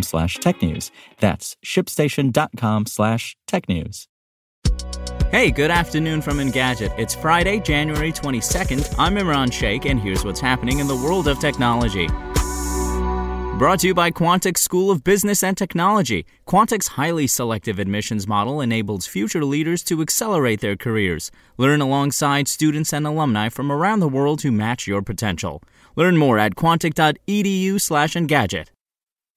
slash technews. That's shipstation.com slash tech news. Hey, good afternoon from Engadget. It's Friday, January 22nd. I'm Imran Sheikh, and here's what's happening in the world of technology. Brought to you by Quantic School of Business and Technology. Quantic's highly selective admissions model enables future leaders to accelerate their careers. Learn alongside students and alumni from around the world who match your potential. Learn more at quantic.edu/engadget.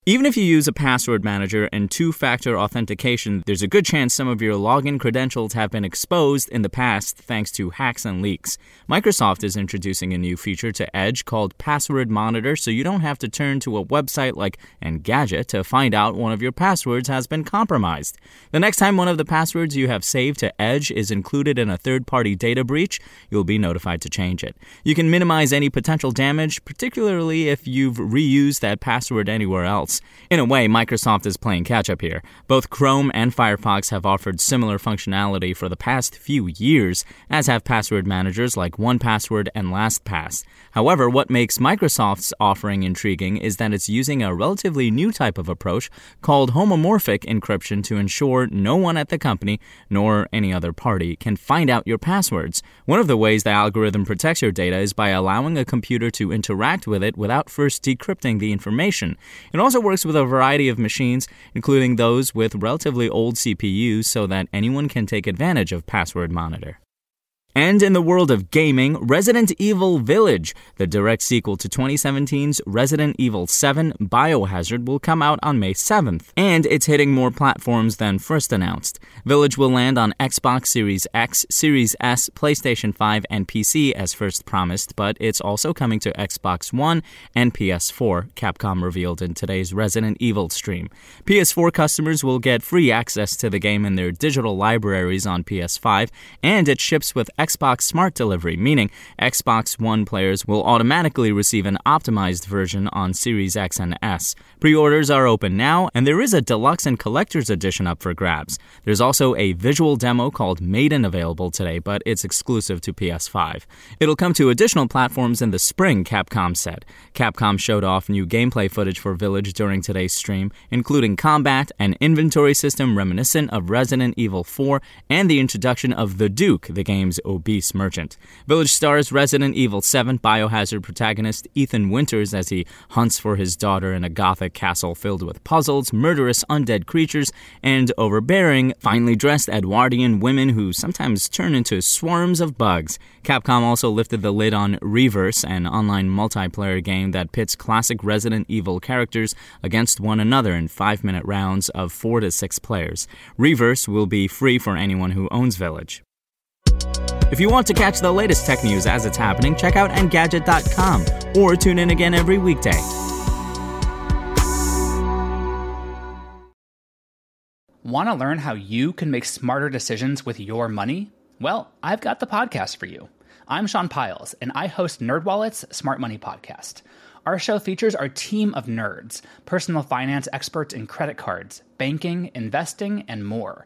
Even if you use a password manager and two factor authentication, there's a good chance some of your login credentials have been exposed in the past thanks to hacks and leaks. Microsoft is introducing a new feature to Edge called Password Monitor so you don't have to turn to a website like Engadget to find out one of your passwords has been compromised. The next time one of the passwords you have saved to Edge is included in a third party data breach, you'll be notified to change it. You can minimize any potential damage, particularly if you've reused that password anywhere else. In a way, Microsoft is playing catch up here. Both Chrome and Firefox have offered similar functionality for the past few years, as have password managers like 1Password and LastPass. However, what makes Microsoft's offering intriguing is that it's using a relatively new type of approach called homomorphic encryption to ensure no one at the company, nor any other party, can find out your passwords. One of the ways the algorithm protects your data is by allowing a computer to interact with it without first decrypting the information. It also works with a variety of machines, including those with relatively old CPUs, so that anyone can take advantage of Password Monitor. And in the world of gaming, Resident Evil Village, the direct sequel to 2017's Resident Evil 7 Biohazard, will come out on May 7th, and it's hitting more platforms than first announced. Village will land on Xbox Series X, Series S, PlayStation 5, and PC as first promised, but it's also coming to Xbox One and PS4, Capcom revealed in today's Resident Evil stream. PS4 customers will get free access to the game in their digital libraries on PS5, and it ships with Smart Delivery, meaning Xbox One players will automatically receive an optimized version on Series X and S. Pre orders are open now, and there is a deluxe and collector's edition up for grabs. There's also a visual demo called Maiden available today, but it's exclusive to PS5. It'll come to additional platforms in the spring, Capcom said. Capcom showed off new gameplay footage for Village during today's stream, including combat, an inventory system reminiscent of Resident Evil 4, and the introduction of the Duke, the game's obese merchant. Village stars Resident Evil 7 biohazard protagonist Ethan Winters as he hunts for his daughter in a gothic castle filled with puzzles, murderous undead creatures, and overbearing, finely dressed Edwardian women who sometimes turn into swarms of bugs. Capcom also lifted the lid on Re:Verse, an online multiplayer game that pits classic Resident Evil characters against one another in five minute rounds of four to six players. Re:Verse will be free for anyone who owns Village. If you want to catch the latest tech news as it's happening, check out Engadget.com or tune in again every weekday. Want to learn how you can make smarter decisions with your money? Well, I've got the podcast for you. I'm Sean Pyles, and I host NerdWallet's Smart Money Podcast. Our show features our team of nerds, personal finance experts in credit cards, banking, investing, and more.